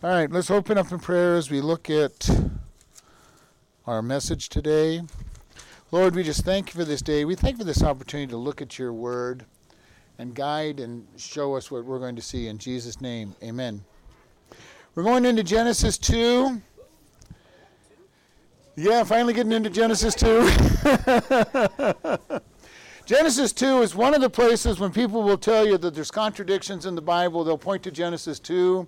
All right, let's open up in prayer as we look at our message today. Lord, we just thank you for this day. We thank you for this opportunity to look at your word and guide and show us what we're going to see. In Jesus' name, amen. We're going into Genesis 2. Yeah, finally getting into Genesis 2. Genesis 2 is one of the places when people will tell you that there's contradictions in the Bible, they'll point to Genesis 2.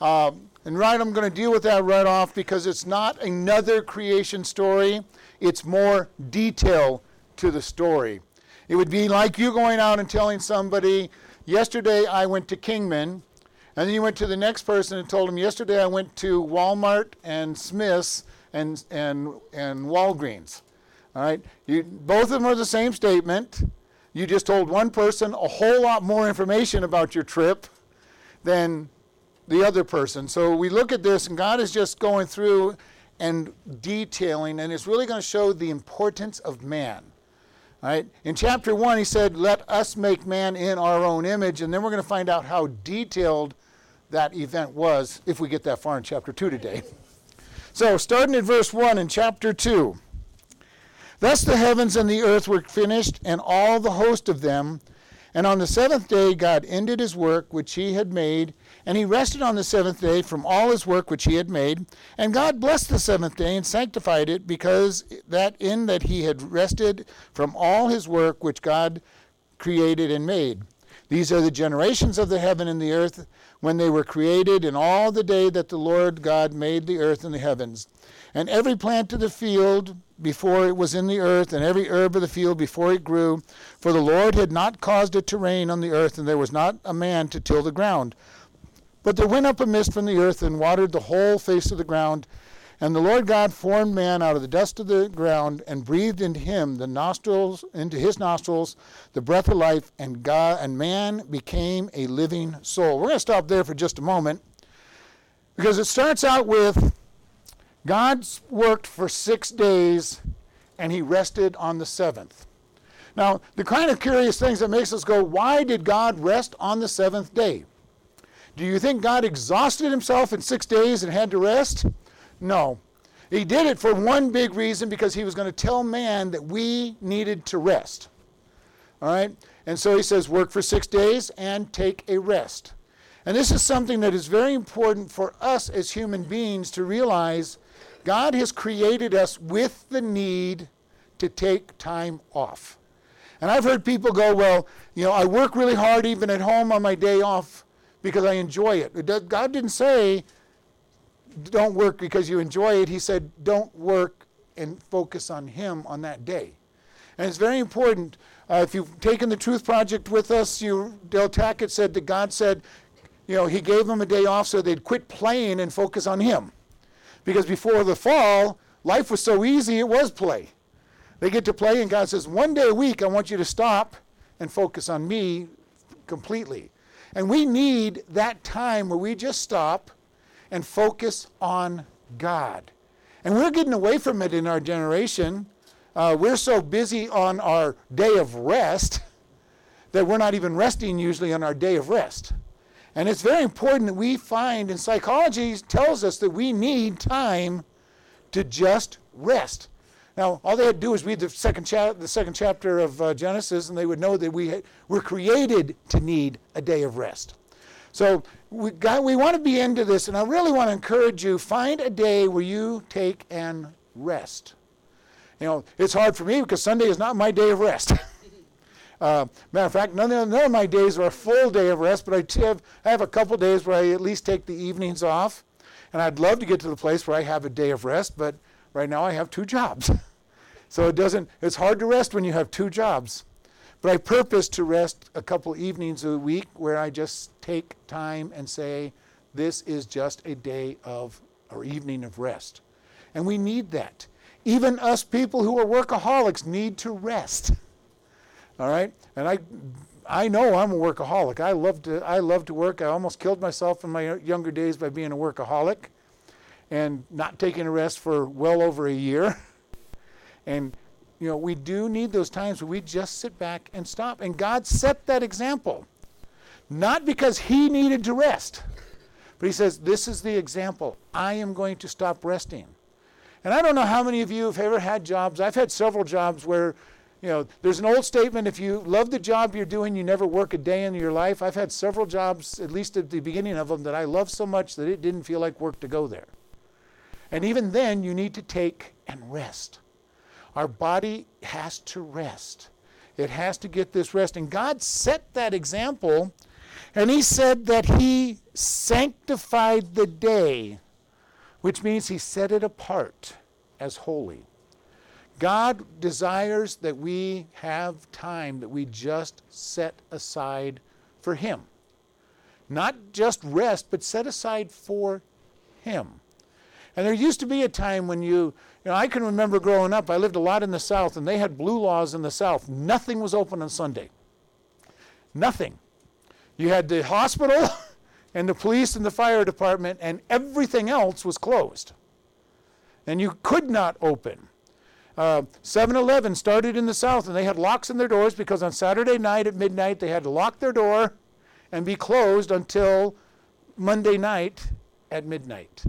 Um, and right, I'm going to deal with that right off because it's not another creation story, it's more detail to the story. It would be like you going out and telling somebody, Yesterday I went to Kingman, and then you went to the next person and told them, Yesterday I went to Walmart and Smith's and, and, and Walgreens. All right? You, both of them are the same statement. You just told one person a whole lot more information about your trip than the other person. So we look at this, and God is just going through and detailing, and it's really going to show the importance of man. Right? In chapter 1, he said, Let us make man in our own image, and then we're going to find out how detailed that event was if we get that far in chapter 2 today. So, starting at verse 1 in chapter 2. Thus the heavens and the earth were finished, and all the host of them. And on the seventh day God ended his work which he had made, and he rested on the seventh day from all his work which he had made. And God blessed the seventh day and sanctified it, because that in that he had rested from all his work which God created and made. These are the generations of the heaven and the earth when they were created, in all the day that the Lord God made the earth and the heavens. And every plant of the field before it was in the earth, and every herb of the field before it grew. For the Lord had not caused it to rain on the earth, and there was not a man to till the ground. But there went up a mist from the earth and watered the whole face of the ground. And the Lord God formed man out of the dust of the ground and breathed into him the nostrils into his nostrils the breath of life and God and man became a living soul. We're going to stop there for just a moment because it starts out with God worked for 6 days and he rested on the 7th. Now, the kind of curious things that makes us go, why did God rest on the 7th day? Do you think God exhausted himself in six days and had to rest? No. He did it for one big reason because he was going to tell man that we needed to rest. All right? And so he says, work for six days and take a rest. And this is something that is very important for us as human beings to realize God has created us with the need to take time off. And I've heard people go, well, you know, I work really hard even at home on my day off because I enjoy it. God didn't say, don't work because you enjoy it. He said, don't work and focus on Him on that day. And it's very important. Uh, if you've taken the Truth Project with us, you, Del Tackett said that God said, you know, He gave them a day off so they'd quit playing and focus on Him. Because before the fall, life was so easy, it was play. They get to play, and God says, one day a week, I want you to stop and focus on me completely. And we need that time where we just stop and focus on God. And we're getting away from it in our generation. Uh, we're so busy on our day of rest that we're not even resting usually on our day of rest. And it's very important that we find, and psychology tells us that we need time to just rest. Now, all they had to do was read the second, cha- the second chapter of uh, Genesis, and they would know that we had, were created to need a day of rest. So we, got, we want to be into this, and I really want to encourage you find a day where you take and rest. You know, it's hard for me because Sunday is not my day of rest. uh, matter of fact, none of, none of my days are a full day of rest, but I have, I have a couple days where I at least take the evenings off. And I'd love to get to the place where I have a day of rest, but Right now I have two jobs. so it doesn't it's hard to rest when you have two jobs. But I purpose to rest a couple evenings a week where I just take time and say this is just a day of or evening of rest. And we need that. Even us people who are workaholics need to rest. All right? And I I know I'm a workaholic. I love to I love to work. I almost killed myself in my younger days by being a workaholic and not taking a rest for well over a year. And, you know, we do need those times where we just sit back and stop. And God set that example. Not because He needed to rest, But he says, This is the example. I am going to stop resting. And I don't know how many of you have ever had jobs. I've had several jobs where, you know, there's an old statement if you love the job you're doing, you never work a day in your life. I've had several jobs, at least at the beginning of them, that I loved so much that it didn't feel like work to go there. And even then, you need to take and rest. Our body has to rest. It has to get this rest. And God set that example, and He said that He sanctified the day, which means He set it apart as holy. God desires that we have time that we just set aside for Him. Not just rest, but set aside for Him. And there used to be a time when you, you know, I can remember growing up, I lived a lot in the South, and they had blue laws in the South. Nothing was open on Sunday. Nothing. You had the hospital and the police and the fire department, and everything else was closed. And you could not open. Uh, 7 Eleven started in the South, and they had locks in their doors because on Saturday night at midnight they had to lock their door and be closed until Monday night at midnight.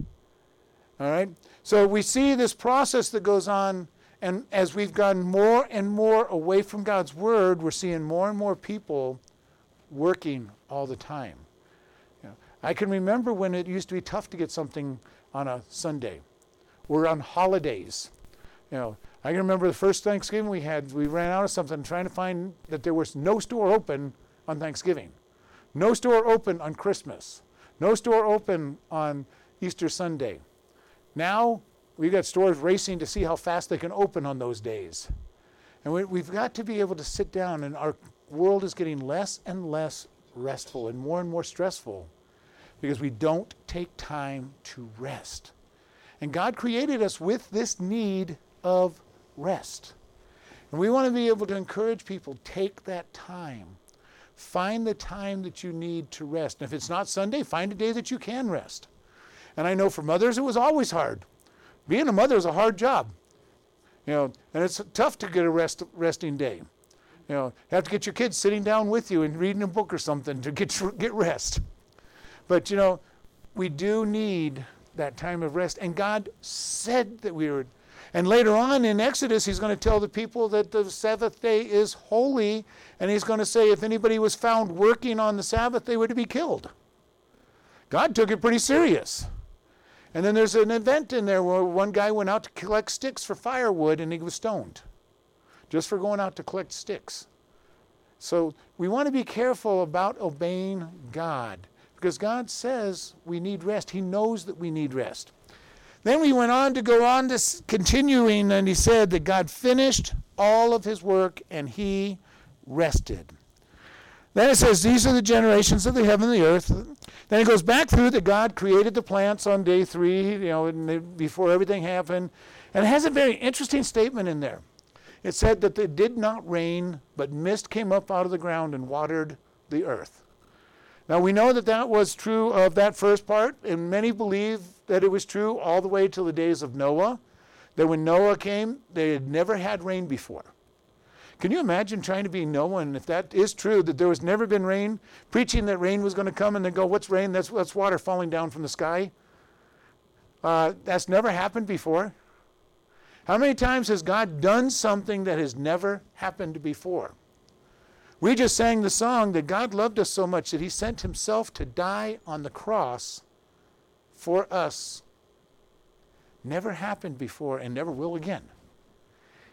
All right? So we see this process that goes on, and as we've gotten more and more away from God's Word, we're seeing more and more people working all the time. You know, I can remember when it used to be tough to get something on a Sunday. We're on holidays. You know, I can remember the first Thanksgiving we had, we ran out of something trying to find that there was no store open on Thanksgiving, no store open on Christmas, no store open on Easter Sunday. Now we've got stores racing to see how fast they can open on those days. And we, have got to be able to sit down, and our world is getting less and less restful and more and more stressful because we don't take time to rest. And God created us with this need of rest. And we want to be able to encourage people take that time. Find the time that you need to rest. And if it's not Sunday, find a day that you can rest. And I know for mothers, it was always hard. Being a mother is a hard job. You know, and it's tough to get a rest, resting day. You know, you have to get your kids sitting down with you and reading a book or something to get get rest. But you know, we do need that time of rest, and God said that we were. And later on in Exodus, He's going to tell the people that the Sabbath day is holy, and He's going to say if anybody was found working on the Sabbath, they were to be killed. God took it pretty serious. And then there's an event in there where one guy went out to collect sticks for firewood and he was stoned just for going out to collect sticks. So we want to be careful about obeying God because God says we need rest. He knows that we need rest. Then we went on to go on to continuing, and he said that God finished all of his work and he rested. Then it says, These are the generations of the heaven and the earth. Then it goes back through that God created the plants on day three, you know, before everything happened. And it has a very interesting statement in there. It said that it did not rain, but mist came up out of the ground and watered the earth. Now we know that that was true of that first part, and many believe that it was true all the way till the days of Noah. That when Noah came, they had never had rain before. Can you imagine trying to be Noah, and if that is true, that there was never been rain, preaching that rain was going to come, and then go, "What's rain? That's that's water falling down from the sky." Uh, that's never happened before. How many times has God done something that has never happened before? We just sang the song that God loved us so much that He sent Himself to die on the cross for us. Never happened before and never will again.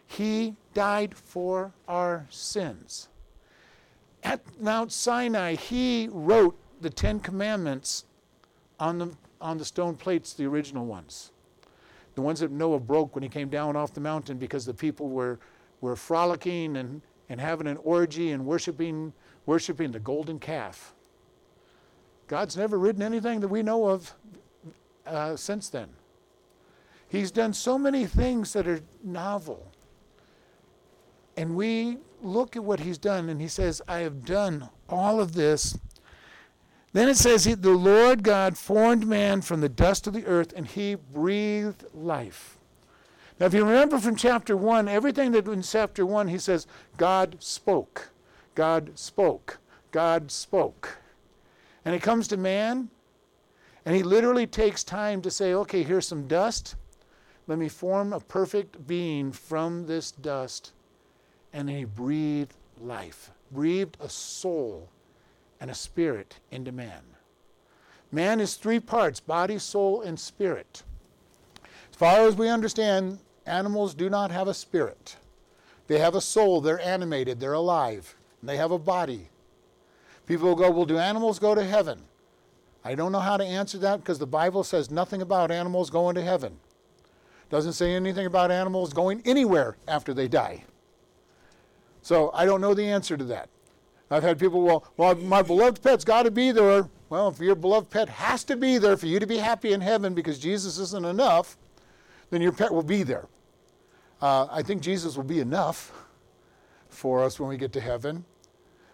He died for our sins. At Mount Sinai, He wrote the Ten Commandments on the, on the stone plates, the original ones the ones that Noah broke when he came down off the mountain because the people were, were frolicking and, and having an orgy and worshiping, worshiping the golden calf. God's never written anything that we know of uh, since then. He's done so many things that are novel. And we look at what he's done and he says, I have done all of this then it says, The Lord God formed man from the dust of the earth, and he breathed life. Now, if you remember from chapter 1, everything that in chapter 1, he says, God spoke, God spoke, God spoke. And it comes to man, And he literally takes time to say, okay, here's some dust. Let me form a perfect being from this dust. And he breathed life, breathed a soul and a spirit into man. Man is three parts body, soul, and spirit. As far as we understand, animals do not have a spirit. They have a soul, they're animated, they're alive, and they have a body. People will go, Well, do animals go to heaven? I don't know how to answer that because the Bible says nothing about animals going to heaven. Doesn't say anything about animals going anywhere after they die. So I don't know the answer to that. I've had people, well, well my beloved pet's got to be there. Well, if your beloved pet has to be there for you to be happy in heaven because Jesus isn't enough, then your pet will be there. Uh, I think Jesus will be enough for us when we get to heaven.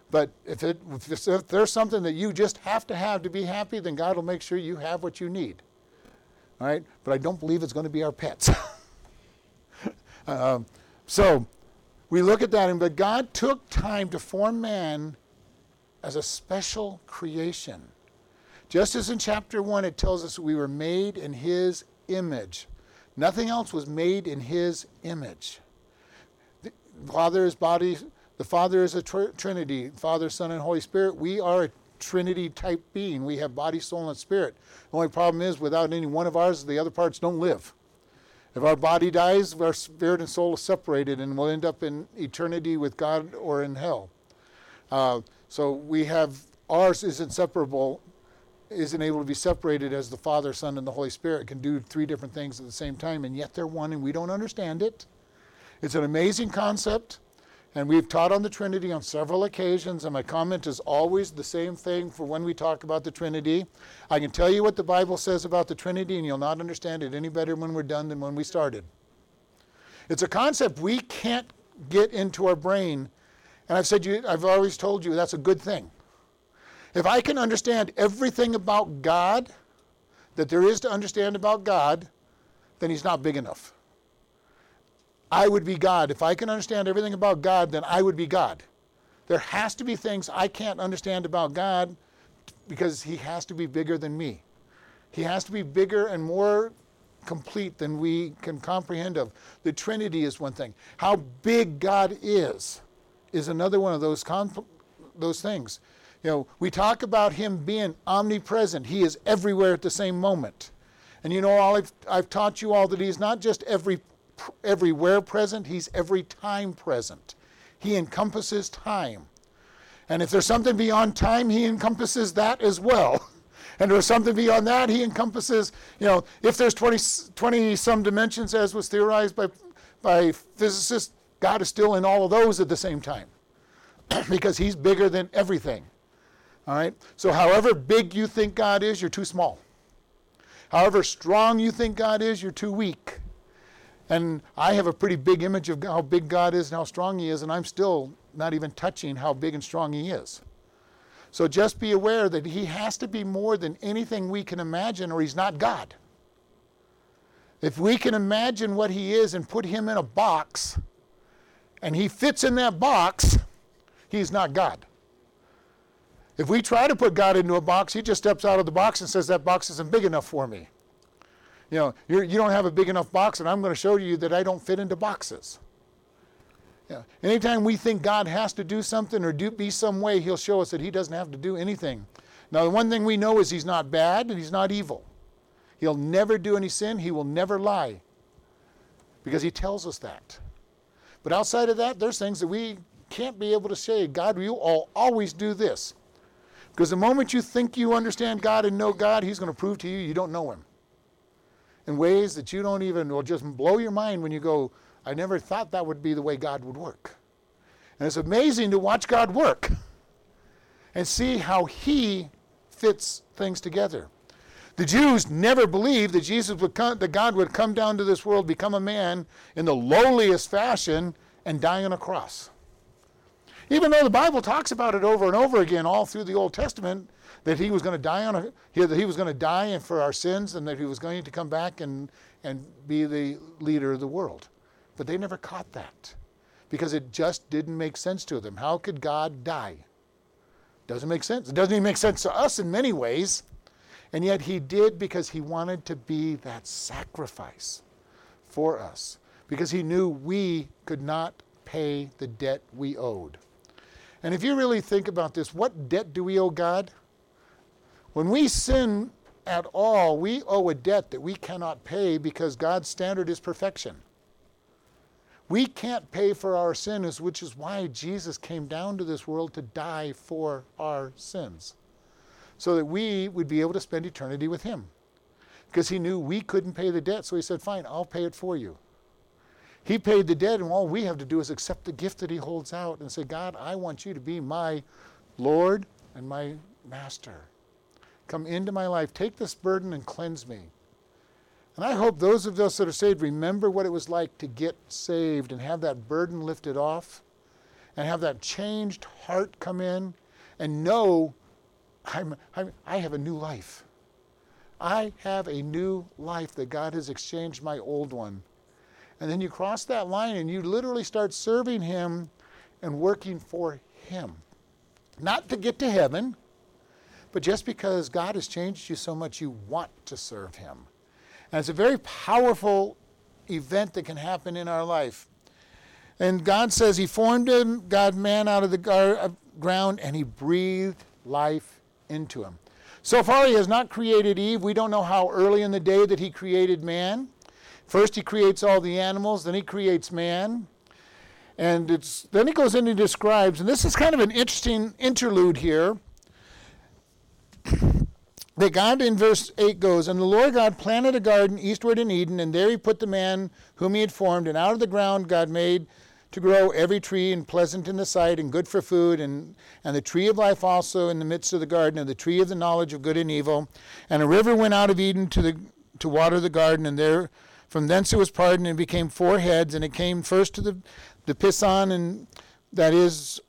But if, it, if there's something that you just have to have to be happy, then God will make sure you have what you need. All right? But I don't believe it's going to be our pets. um, so we look at that, and but God took time to form man as a special creation. Just as in chapter 1, it tells us we were made in his image. Nothing else was made in his image. The Father is body the Father is a tr- Trinity Father, Son, and Holy Spirit. We are a Trinity type being. We have body, soul, and spirit. The only problem is, without any one of ours, the other parts don't live. If our body dies, our spirit and soul are separated, and we'll end up in eternity with God or in hell. Uh, so we have ours is inseparable, isn't able to be separated as the Father, Son, and the Holy Spirit can do three different things at the same time, and yet they're one, and we don't understand it. It's an amazing concept. And we've taught on the Trinity on several occasions, and my comment is always the same thing for when we talk about the Trinity. I can tell you what the Bible says about the Trinity, and you'll not understand it any better when we're done than when we started. It's a concept we can't get into our brain, and I've said you, I've always told you that's a good thing. If I can understand everything about God that there is to understand about God, then He's not big enough. I would be God. If I can understand everything about God, then I would be God. There has to be things I can't understand about God because He has to be bigger than me. He has to be bigger and more complete than we can comprehend of. The Trinity is one thing. How big God is is another one of those comp- those things. You know, we talk about him being omnipresent. He is everywhere at the same moment. And you know, all I've, I've taught you all that he's not just every everywhere present, he's every time present. He encompasses time. And if there's something beyond time, he encompasses that as well. And if there's something beyond that, he encompasses, you know, if there's 20, 20 some dimensions as was theorized by, by physicists, God is still in all of those at the same time because he's bigger than everything. All right? So, however big you think God is, you're too small. However strong you think God is, you're too weak. And I have a pretty big image of how big God is and how strong He is, and I'm still not even touching how big and strong He is. So just be aware that He has to be more than anything we can imagine, or He's not God. If we can imagine what He is and put Him in a box, and He fits in that box, He's not God. If we try to put God into a box, He just steps out of the box and says, That box isn't big enough for me. You know, you're, you do not have a big enough box, and I'm going to show you that I don't fit into boxes. Yeah. Anytime we think God has to do something or do, be some way, He'll show us that He doesn't have to do anything. Now, the one thing we know is He's not bad and He's not evil. He'll never do any sin, He will never lie because He tells us that. But outside of that, there's things that we can't be able to say, God, you all always do this. Because the moment you think you understand God and know God, He's going to prove to you you don't know Him in ways that you don't even, will just blow your mind when you go, I never thought that would be the way God would work. And it's amazing to watch God work and see how He fits things together. The Jews never believed that Jesus would come, that God would come down to this world, become a man in the lowliest fashion, and die on a cross. Even though the Bible talks about it over and over again all through the Old Testament, that he was going to die on a, that he was going to die for our sins and that he was going to come back and, and be the leader of the world. But they never caught that because it just didn't make sense to them. How could God die? Doesn't make sense. It doesn't even make sense to us in many ways. And yet he did because he wanted to be that sacrifice for us, because he knew we could not pay the debt we owed. And if you really think about this, what debt do we owe God? When we sin at all, we owe a debt that we cannot pay because God's standard is perfection. We can't pay for our sins, which is why Jesus came down to this world to die for our sins, so that we would be able to spend eternity with Him. Because He knew we couldn't pay the debt, so He said, Fine, I'll pay it for you. He paid the debt, and all we have to do is accept the gift that He holds out and say, God, I want you to be my Lord and my Master. Come into my life. Take this burden and cleanse me. And I hope those of us that are saved remember what it was like to get saved and have that burden lifted off and have that changed heart come in and know I'm, I'm, i have a new life. I have a new life that God has exchanged my old one. And then you cross that line and you literally start serving Him and working for Him. Not to get to heaven, but just because God has changed you so much, you want to serve Him. And it's a very powerful event that can happen in our life. And God says He formed him, God man out of the gar- ground, and He breathed life into him. So far, He has not created Eve. We don't know how early in the day that He created man. First, He creates all the animals, then He creates man. And it's, then He goes in and describes, and this is kind of an interesting interlude here that God in verse 8 goes, And the Lord God planted a garden eastward in Eden, and there he put the man whom he had formed, and out of the ground God made to grow every tree and pleasant in the sight and good for food, and, and the tree of life also in the midst of the garden, and the tree of the knowledge of good and evil. And a river went out of Eden to, the, to water the garden, and there from thence it was parted and became four heads, and it came first to the, the Pison, and that is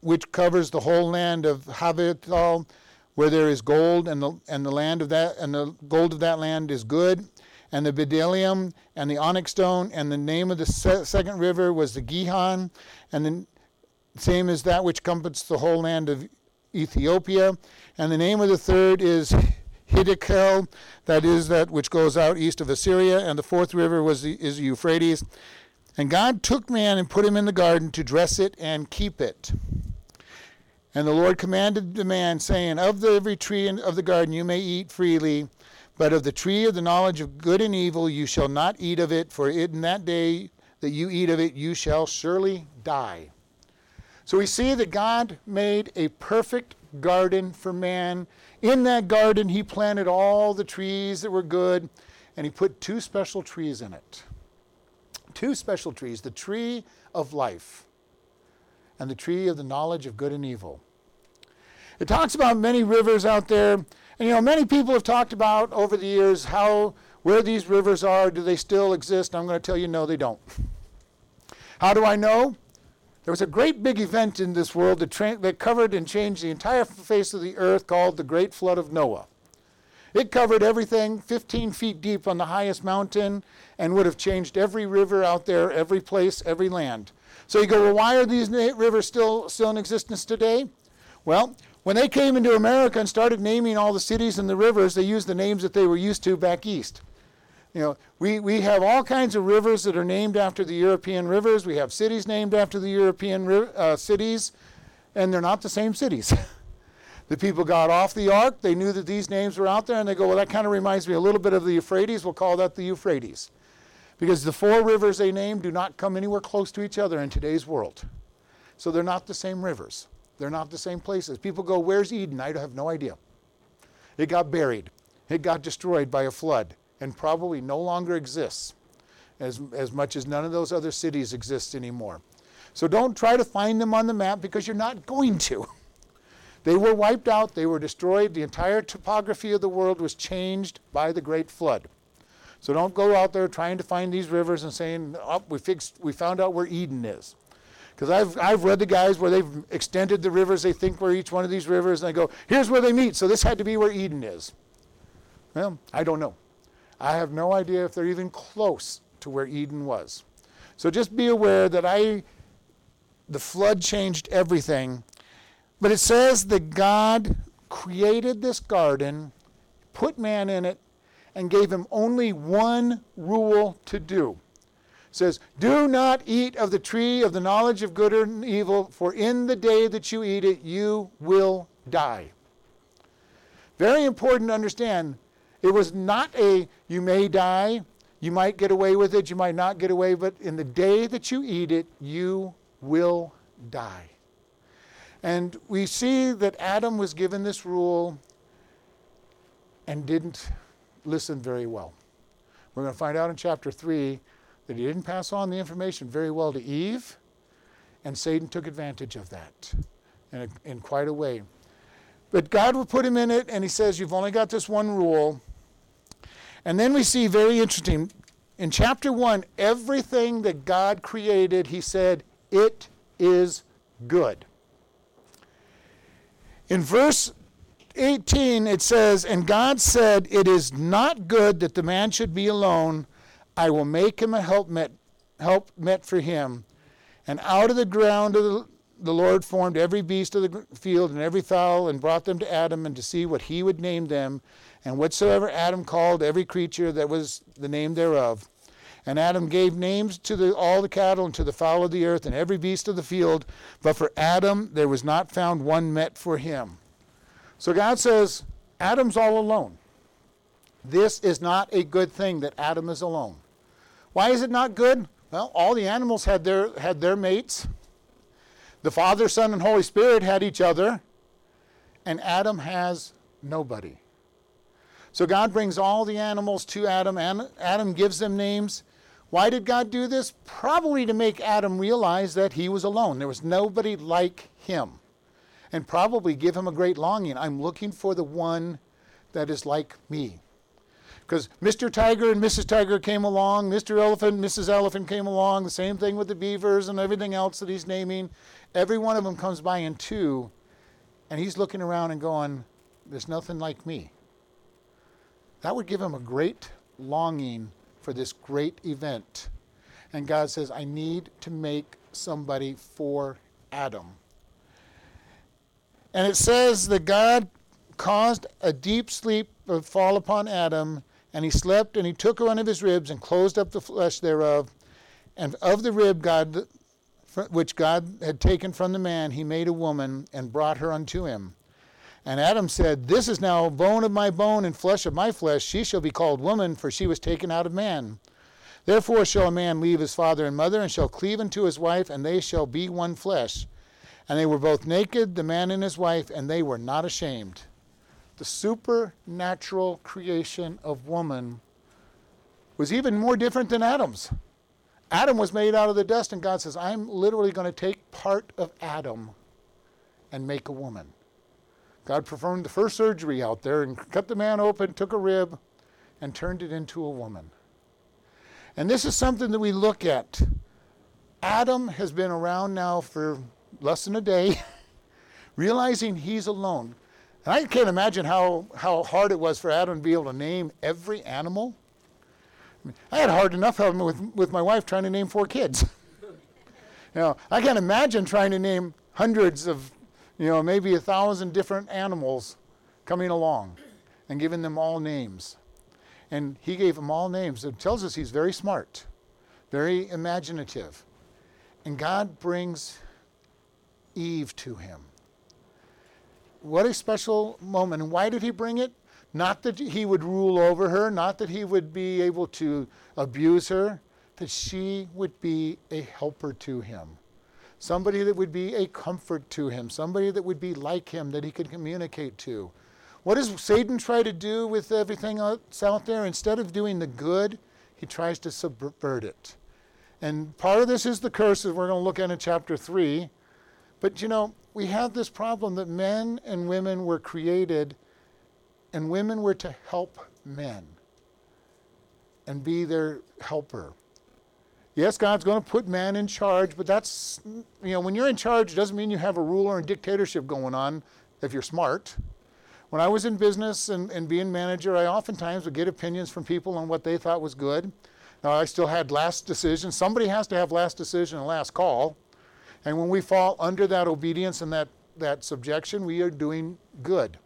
which covers the whole land of Havilah, where there is gold, and the and the land of that and the gold of that land is good, and the bdellium and the onyx stone, and the name of the se- second river was the Gihon, and the same as that which comforts the whole land of Ethiopia, and the name of the third is Hiddekel, that is that which goes out east of Assyria, and the fourth river was the, is the Euphrates. And God took man and put him in the garden to dress it and keep it. And the Lord commanded the man, saying, Of the every tree of the garden you may eat freely, but of the tree of the knowledge of good and evil you shall not eat of it, for in that day that you eat of it you shall surely die. So we see that God made a perfect garden for man. In that garden, he planted all the trees that were good, and he put two special trees in it. Two special trees the tree of life and the tree of the knowledge of good and evil. It talks about many rivers out there. And you know, many people have talked about over the years how where these rivers are, do they still exist? I'm going to tell you no, they don't. How do I know? There was a great big event in this world that, tra- that covered and changed the entire face of the earth called the Great Flood of Noah. It covered everything 15 feet deep on the highest mountain and would have changed every river out there, every place, every land. So you go, well, why are these rivers still, still in existence today? Well, when they came into America and started naming all the cities and the rivers, they used the names that they were used to back east. You know, we, we have all kinds of rivers that are named after the European rivers. We have cities named after the European uh, cities, and they're not the same cities. the people got off the ark, they knew that these names were out there, and they go, well, that kind of reminds me a little bit of the Euphrates. We'll call that the Euphrates because the four rivers they named do not come anywhere close to each other in today's world. So they're not the same rivers. They're not the same places. People go, Where's Eden? I have no idea. It got buried, it got destroyed by a flood, and probably no longer exists as, as much as none of those other cities exist anymore. So don't try to find them on the map because you're not going to. They were wiped out, they were destroyed, the entire topography of the world was changed by the Great Flood. So don't go out there trying to find these rivers and saying, oh, we, fixed, we found out where Eden is. Because I've, I've read the guys where they've extended the rivers, they think where each one of these rivers, and they go, here's where they meet, so this had to be where Eden is. Well, I don't know. I have no idea if they're even close to where Eden was. So just be aware that I, the flood changed everything. But it says that God created this garden put man in it and gave him only one rule to do. It says, Do not eat of the tree of the knowledge of good and evil, for in the day that you eat it, you will die. Very important to understand. It was not a you may die, you might get away with it, you might not get away, but in the day that you eat it, you will die. And we see that Adam was given this rule and didn't listen very well. We're going to find out in chapter 3 that he didn't pass on the information very well to Eve, and Satan took advantage of that in, a, in quite a way. But God will put him in it, and he says, You've only got this one rule. And then we see very interesting in chapter 1, everything that God created, he said, It is good. In verse 18, it says, And God said, It is not good that the man should be alone. I will make him a help met, helpmeet, helpmeet for him. And out of the ground of the, the Lord formed every beast of the field and every fowl, and brought them to Adam, and to see what he would name them. And whatsoever Adam called every creature, that was the name thereof. And Adam gave names to the, all the cattle and to the fowl of the earth and every beast of the field. But for Adam there was not found one met for him. So God says, Adam's all alone. This is not a good thing that Adam is alone. Why is it not good? Well, all the animals had their, had their mates. The Father, Son, and Holy Spirit had each other. And Adam has nobody. So God brings all the animals to Adam. And Adam gives them names. Why did God do this? Probably to make Adam realize that he was alone. There was nobody like him. And probably give him a great longing. I'm looking for the one that is like me. Because Mr. Tiger and Mrs. Tiger came along, Mr. Elephant and Mrs. Elephant came along, the same thing with the beavers and everything else that he's naming. Every one of them comes by in two, and he's looking around and going, There's nothing like me. That would give him a great longing for this great event. And God says, I need to make somebody for Adam. And it says that God caused a deep sleep to fall upon Adam, and he slept, and he took one of his ribs and closed up the flesh thereof. And of the rib God, which God had taken from the man, he made a woman and brought her unto him. And Adam said, This is now bone of my bone and flesh of my flesh. She shall be called woman, for she was taken out of man. Therefore shall a man leave his father and mother, and shall cleave unto his wife, and they shall be one flesh. And they were both naked, the man and his wife, and they were not ashamed. The supernatural creation of woman was even more different than Adam's. Adam was made out of the dust, and God says, I'm literally going to take part of Adam and make a woman. God performed the first surgery out there and cut the man open, took a rib, and turned it into a woman. And this is something that we look at. Adam has been around now for less than a day, realizing he's alone. And I can't imagine how, how hard it was for Adam to be able to name every animal. I, mean, I had hard enough him with, with my wife trying to name four kids. you know, I can't imagine trying to name hundreds of you know, maybe a thousand different animals coming along and giving them all names. And he gave them all names. It tells us he's very smart, very imaginative. And God brings Eve to him. What a special moment. And why did he bring it? Not that he would rule over her, not that he would be able to abuse her, that she would be a helper to him somebody that would be a comfort to him, somebody that would be like him that he could communicate to. What does Satan try to do with everything that's out there? Instead of doing the good, he tries to subvert it. And part of this is the curse that we're going to look at in chapter 3. But you know, we have this problem that men and women were created, and women were to help men and be their helper. Yes, God's going to put man in charge, but that's, you know, when you're in charge, it doesn't mean you have a ruler and dictatorship going on if you're smart. When I was in business and, and being manager, I oftentimes would get opinions from people on what they thought was good. Now, I still had last decision. Somebody has to have last decision and last call. And when we fall under that obedience and that, that subjection, we are doing good.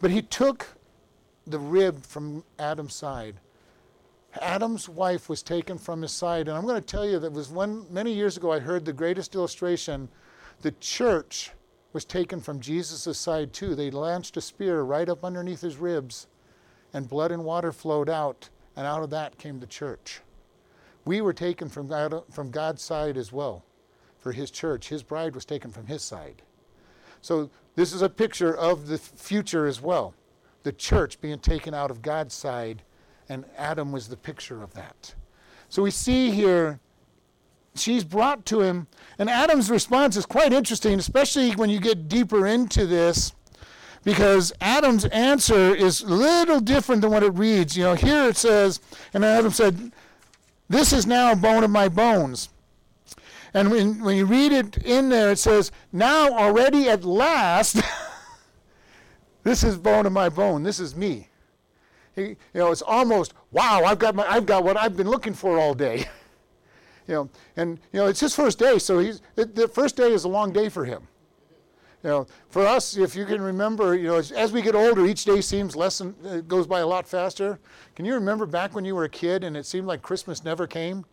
But he took the rib from Adam's side. Adam's wife was taken from his side. And I'm going to tell you that was one many years ago I heard the greatest illustration. The church was taken from Jesus' side too. They launched a spear right up underneath his ribs, and blood and water flowed out, and out of that came the church. We were taken from, God, from God's side as well for his church. His bride was taken from his side. So this is a picture of the future as well. The church being taken out of God's side, and Adam was the picture of that. So we see here she's brought to him, and Adam's response is quite interesting, especially when you get deeper into this, because Adam's answer is a little different than what it reads. You know, here it says, and Adam said, This is now bone of my bones. And when, when you read it in there, it says, Now already at last, this is bone of my bone. This is me. He, you know, it's almost, wow, I've got, my, I've got what I've been looking for all day. you know, and you know, it's his first day, so he's it, the first day is a long day for him. You know, for us, if you can remember, you know, as, as we get older, each day seems less and uh, goes by a lot faster. Can you remember back when you were a kid and it seemed like Christmas never came?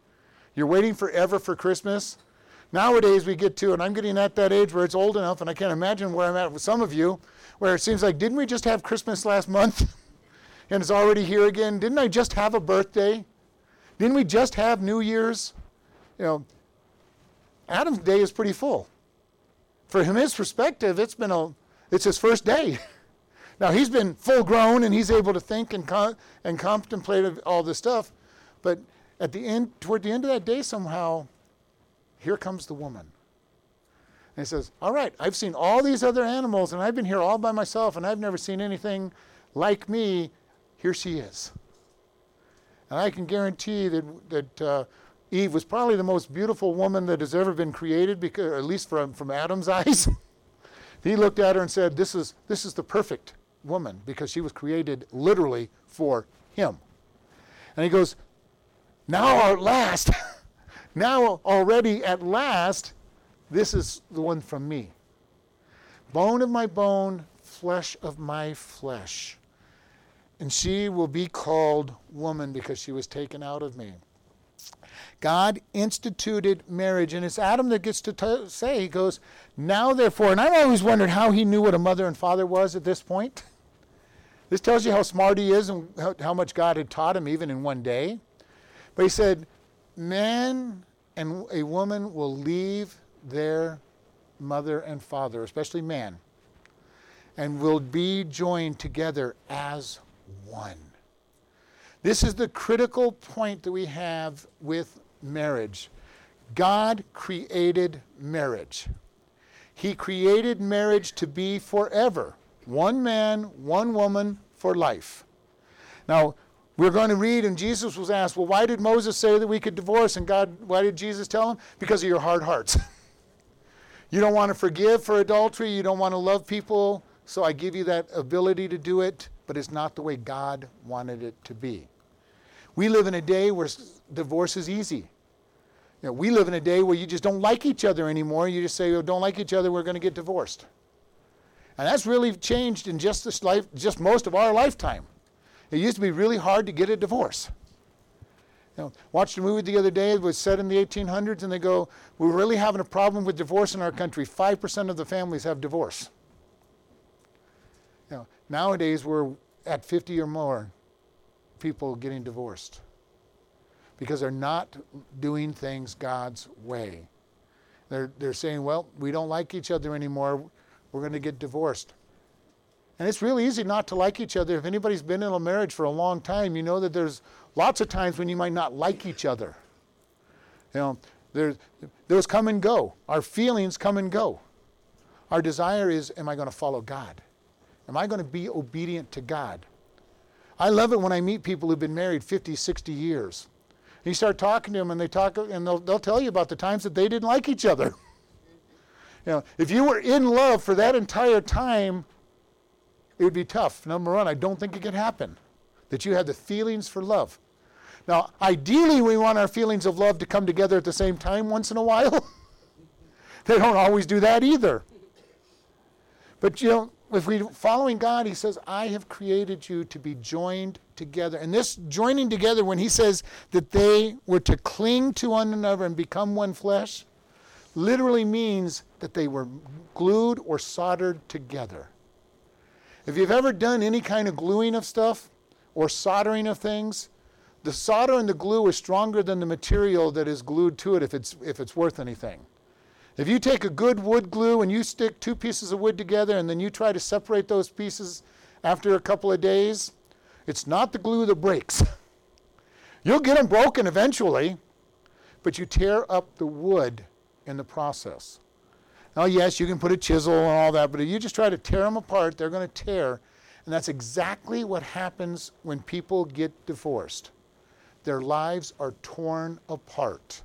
You're waiting forever for Christmas. Nowadays, we get to, and I'm getting at that age where it's old enough, and I can't imagine where I'm at with some of you, where it seems like, didn't we just have Christmas last month? and it's already here again. Didn't I just have a birthday? Didn't we just have New Year's? you know, Adam's day is pretty full. From his perspective, it's been a, it's his first day. now he's been full grown and he's able to think and con- and contemplate all this stuff, but at the end, toward the end of that day, somehow, here comes the woman. And he says, All right, I've seen all these other animals, and I've been here all by myself, and I've never seen anything like me. Here she is. And I can guarantee that, that uh, Eve was probably the most beautiful woman that has ever been created, because, at least from, from Adam's eyes. he looked at her and said, this is, this is the perfect woman because she was created literally for him. And he goes, Now at last, now already at last, this is the one from me. Bone of my bone, flesh of my flesh. And she will be called woman because she was taken out of me. God instituted marriage, and it's Adam that gets to t- say, he goes, Now therefore, and I've always wondered how he knew what a mother and father was at this point. This tells you how smart he is and how, how much God had taught him even in one day. But he said, Man and a woman will leave their mother and father, especially man, and will be joined together as one. This is the critical point that we have with marriage. God created marriage. He created marriage to be forever one man, one woman for life. Now, we're going to read, and Jesus was asked, Well, why did Moses say that we could divorce? And God, why did Jesus tell him? Because of your hard hearts. you don't want to forgive for adultery, you don't want to love people, so I give you that ability to do it, but it's not the way God wanted it to be. We live in a day where divorce is easy. You know, we live in a day where you just don't like each other anymore. You just say, oh, don't like each other, we're going to get divorced. And that's really changed in just this life, just most of our lifetime. It used to be really hard to get a divorce. You know, watched a movie the other day. It was set in the 1800s, and they go, "We're really having a problem with divorce in our country. Five percent of the families have divorce." Nowadays we're at 50 or more people getting divorced because they're not doing things God's way. They're, they're saying, well, we don't like each other anymore. We're going to get divorced. And it's really easy not to like each other. If anybody's been in a marriage for a long time, you know that there's lots of times when you might not like each other. You know, there, those come and go. Our feelings come and go. Our desire is, am I going to follow God? Am I going to be obedient to God? I love it when I meet people who've been married 50, 60 years. You start talking to them, and they talk, and they'll, they'll tell you about the times that they didn't like each other. you know, if you were in love for that entire time, it would be tough. Number one, I don't think it could happen. That you have the feelings for love. Now, ideally, we want our feelings of love to come together at the same time once in a while. they don't always do that either. But you know, if we're following God, He says, I have created you to be joined together. And this joining together, when He says that they were to cling to one another and become one flesh, literally means that they were glued or soldered together. If you've ever done any kind of gluing of stuff or soldering of things, the solder and the glue is stronger than the material that is glued to it if it's, if it's worth anything. If you take a good wood glue and you stick two pieces of wood together and then you try to separate those pieces after a couple of days, it's not the glue that breaks. You'll get them broken eventually, but you tear up the wood in the process. Now, yes, you can put a chisel and all that, but if you just try to tear them apart, they're going to tear. And that's exactly what happens when people get divorced. Their lives are torn apart.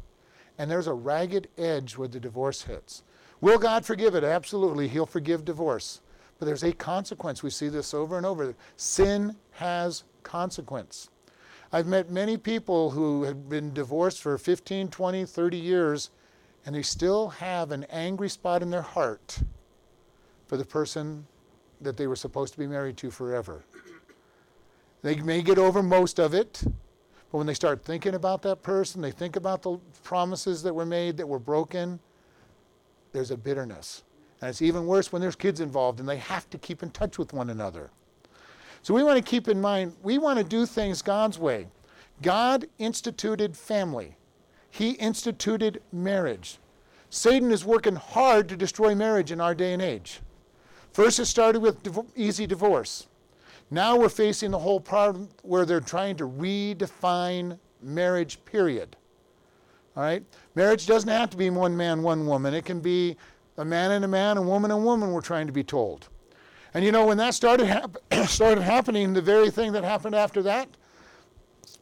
And there's a ragged edge where the divorce hits. Will God forgive it? Absolutely. He'll forgive divorce. But there's a consequence. We see this over and over. Sin has consequence. I've met many people who have been divorced for 15, 20, 30 years, and they still have an angry spot in their heart for the person that they were supposed to be married to forever. They may get over most of it, but when they start thinking about that person, they think about the promises that were made that were broken, there's a bitterness. And it's even worse when there's kids involved and they have to keep in touch with one another. So we want to keep in mind, we want to do things God's way. God instituted family, He instituted marriage. Satan is working hard to destroy marriage in our day and age. First, it started with easy divorce. Now we're facing the whole problem where they're trying to redefine marriage, period. All right? Marriage doesn't have to be one man, one woman. It can be a man and a man, a woman and a woman, we're trying to be told. And you know, when that started, hap- started happening, the very thing that happened after that,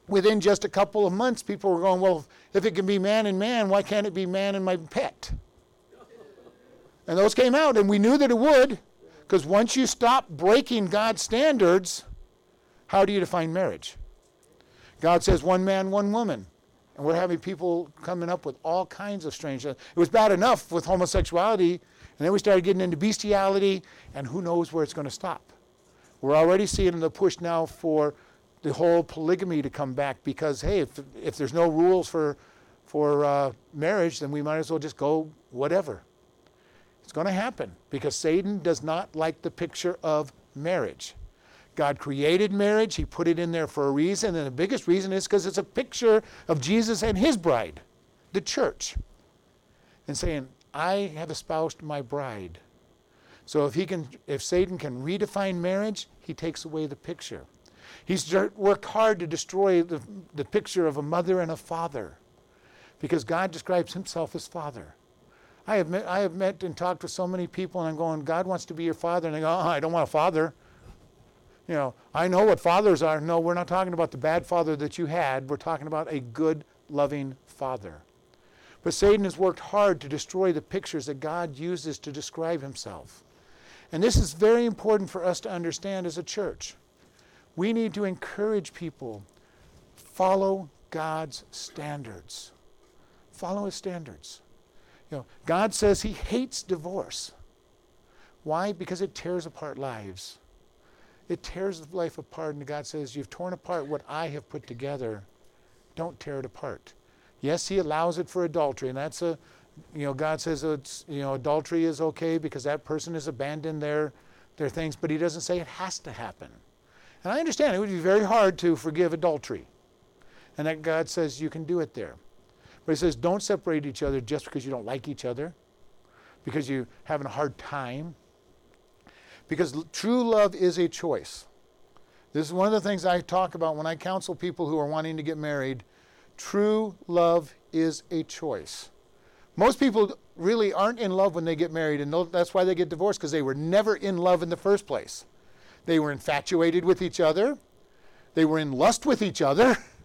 within just a couple of months, people were going, well, if it can be man and man, why can't it be man and my pet? And those came out, and we knew that it would. Because once you stop breaking God's standards, how do you define marriage? God says one man, one woman. And we're having people coming up with all kinds of strange It was bad enough with homosexuality, and then we started getting into bestiality, and who knows where it's going to stop. We're already seeing the push now for the whole polygamy to come back because, hey, if, if there's no rules for, for uh, marriage, then we might as well just go whatever. It's going to happen because Satan does not like the picture of marriage. God created marriage, He put it in there for a reason, and the biggest reason is because it's a picture of Jesus and His bride, the church. And saying, I have espoused my bride. So if he can if Satan can redefine marriage, he takes away the picture. He's worked hard to destroy the, the picture of a mother and a father because God describes himself as father. I have, met, I have met and talked with so many people, and I'm going, God wants to be your father. And they go, oh, I don't want a father. You know, I know what fathers are. No, we're not talking about the bad father that you had. We're talking about a good, loving father. But Satan has worked hard to destroy the pictures that God uses to describe himself. And this is very important for us to understand as a church. We need to encourage people follow God's standards. Follow his standards. You know, God says he hates divorce. Why? Because it tears apart lives. It tears life apart, and God says, You've torn apart what I have put together. Don't tear it apart. Yes, he allows it for adultery, and that's a, you know, God says it's, you know, adultery is okay because that person has abandoned their, their things, but he doesn't say it has to happen. And I understand it would be very hard to forgive adultery. And that God says you can do it there. But he says, don't separate each other just because you don't like each other, because you're having a hard time. Because true love is a choice. This is one of the things I talk about when I counsel people who are wanting to get married. True love is a choice. Most people really aren't in love when they get married, and that's why they get divorced, because they were never in love in the first place. They were infatuated with each other, they were in lust with each other.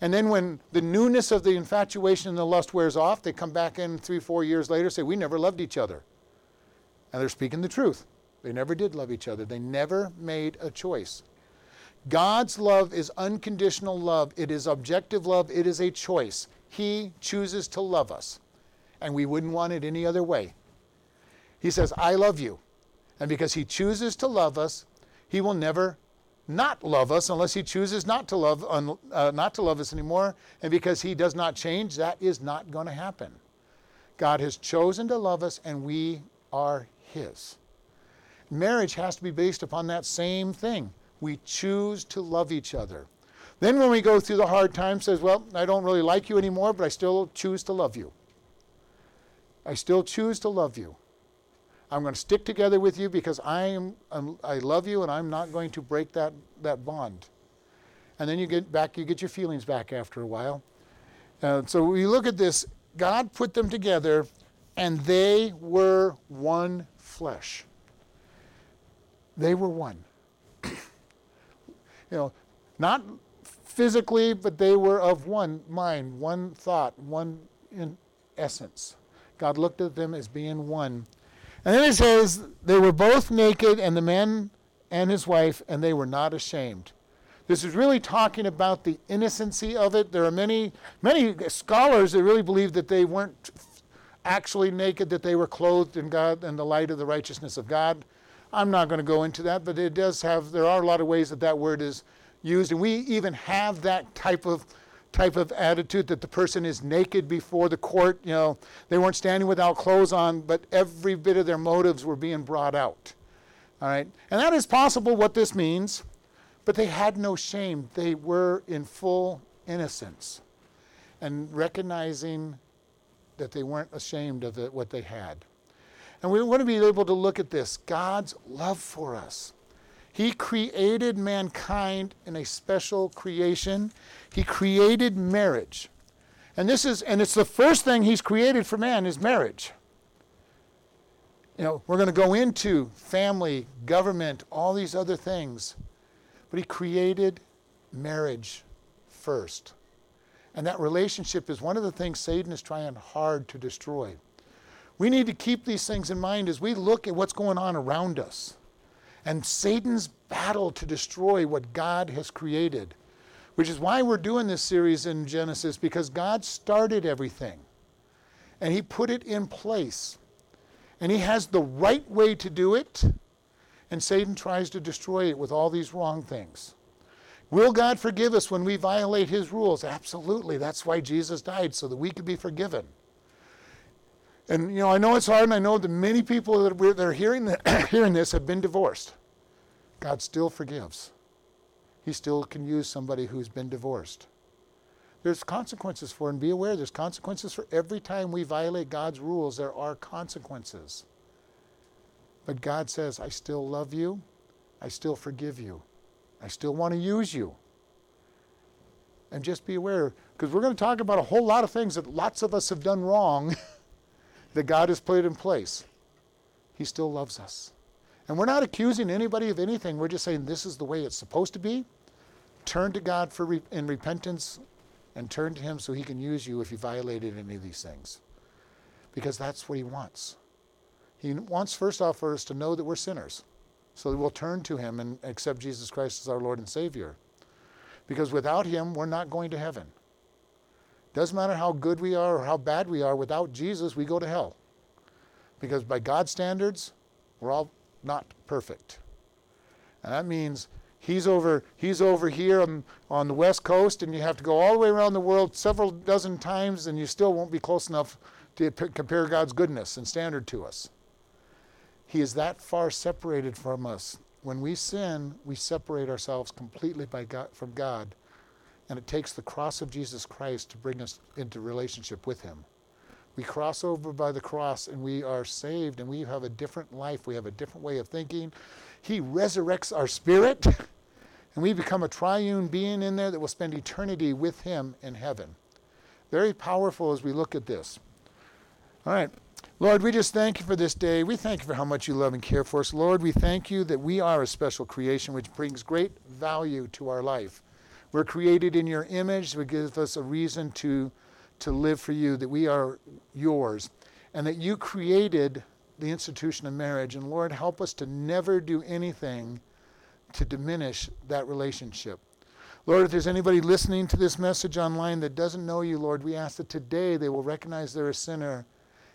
And then when the newness of the infatuation and the lust wears off, they come back in three, four years later, say, We never loved each other. And they're speaking the truth. They never did love each other. They never made a choice. God's love is unconditional love. It is objective love. It is a choice. He chooses to love us. And we wouldn't want it any other way. He says, I love you. And because He chooses to love us, He will never not love us unless He chooses not to love, uh, not to love us anymore. And because He does not change, that is not going to happen. God has chosen to love us, and we are His. Marriage has to be based upon that same thing. We choose to love each other. Then, when we go through the hard times, says, "Well, I don't really like you anymore, but I still choose to love you. I still choose to love you. I'm going to stick together with you because I am I'm, love you, and I'm not going to break that that bond." And then you get back, you get your feelings back after a while. Uh, so we look at this. God put them together, and they were one flesh. They were one. you know, not physically, but they were of one mind, one thought, one in essence. God looked at them as being one. And then it says, they were both naked, and the man and his wife, and they were not ashamed. This is really talking about the innocency of it. There are many, many scholars that really believe that they weren't actually naked, that they were clothed in God and the light of the righteousness of God. I'm not going to go into that, but it does have, there are a lot of ways that that word is used. And we even have that type of type of attitude that the person is naked before the court. You know, they weren't standing without clothes on, but every bit of their motives were being brought out. All right? And that is possible what this means, but they had no shame. They were in full innocence and recognizing that they weren't ashamed of what they had. And we want to be able to look at this God's love for us. He created mankind in a special creation. He created marriage. And this is and it's the first thing he's created for man is marriage. You know, we're going to go into family, government, all these other things. But he created marriage first. And that relationship is one of the things Satan is trying hard to destroy. We need to keep these things in mind as we look at what's going on around us and Satan's battle to destroy what God has created, which is why we're doing this series in Genesis, because God started everything and He put it in place. And He has the right way to do it, and Satan tries to destroy it with all these wrong things. Will God forgive us when we violate His rules? Absolutely. That's why Jesus died, so that we could be forgiven. And you know, I know it's hard, and I know that many people that we're, that are hearing, hearing this have been divorced. God still forgives. He still can use somebody who's been divorced. There's consequences for and be aware there's consequences for every time we violate God's rules. There are consequences. But God says, I still love you. I still forgive you. I still want to use you. And just be aware, because we're going to talk about a whole lot of things that lots of us have done wrong. that God has put in place, He still loves us. And we're not accusing anybody of anything. We're just saying this is the way it's supposed to be. Turn to God for re- in repentance and turn to Him so He can use you if you violated any of these things. Because that's what He wants. He wants, first off, for us to know that we're sinners. So that we'll turn to Him and accept Jesus Christ as our Lord and Savior. Because without Him, we're not going to heaven. Doesn't matter how good we are or how bad we are, without Jesus, we go to hell. Because by God's standards, we're all not perfect. And that means he's over, he's over here on, on the west coast, and you have to go all the way around the world several dozen times, and you still won't be close enough to compare God's goodness and standard to us. He is that far separated from us. When we sin, we separate ourselves completely by God, from God and it takes the cross of Jesus Christ to bring us into relationship with Him. We cross over by the cross and we are saved and we have a different life. We have a different way of thinking. He resurrects our spirit and we become a triune being in there that will spend eternity with Him in heaven. Very powerful as we look at this. All right. Lord, we just thank you for this day. We thank you for how much you love and care for us. Lord, we thank you that we are a special creation which brings great value to our life. We're created in your image, which gives us a reason to, to live for you, that we are yours, and that you created the institution of marriage. And Lord, help us to never do anything to diminish that relationship. Lord, if there's anybody listening to this message online that doesn't know you, Lord, we ask that today they will recognize they're a sinner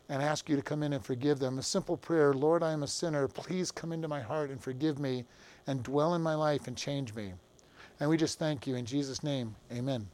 and ask you to come in and forgive them. A simple prayer Lord, I am a sinner. Please come into my heart and forgive me and dwell in my life and change me. And we just thank you. In Jesus' name, amen.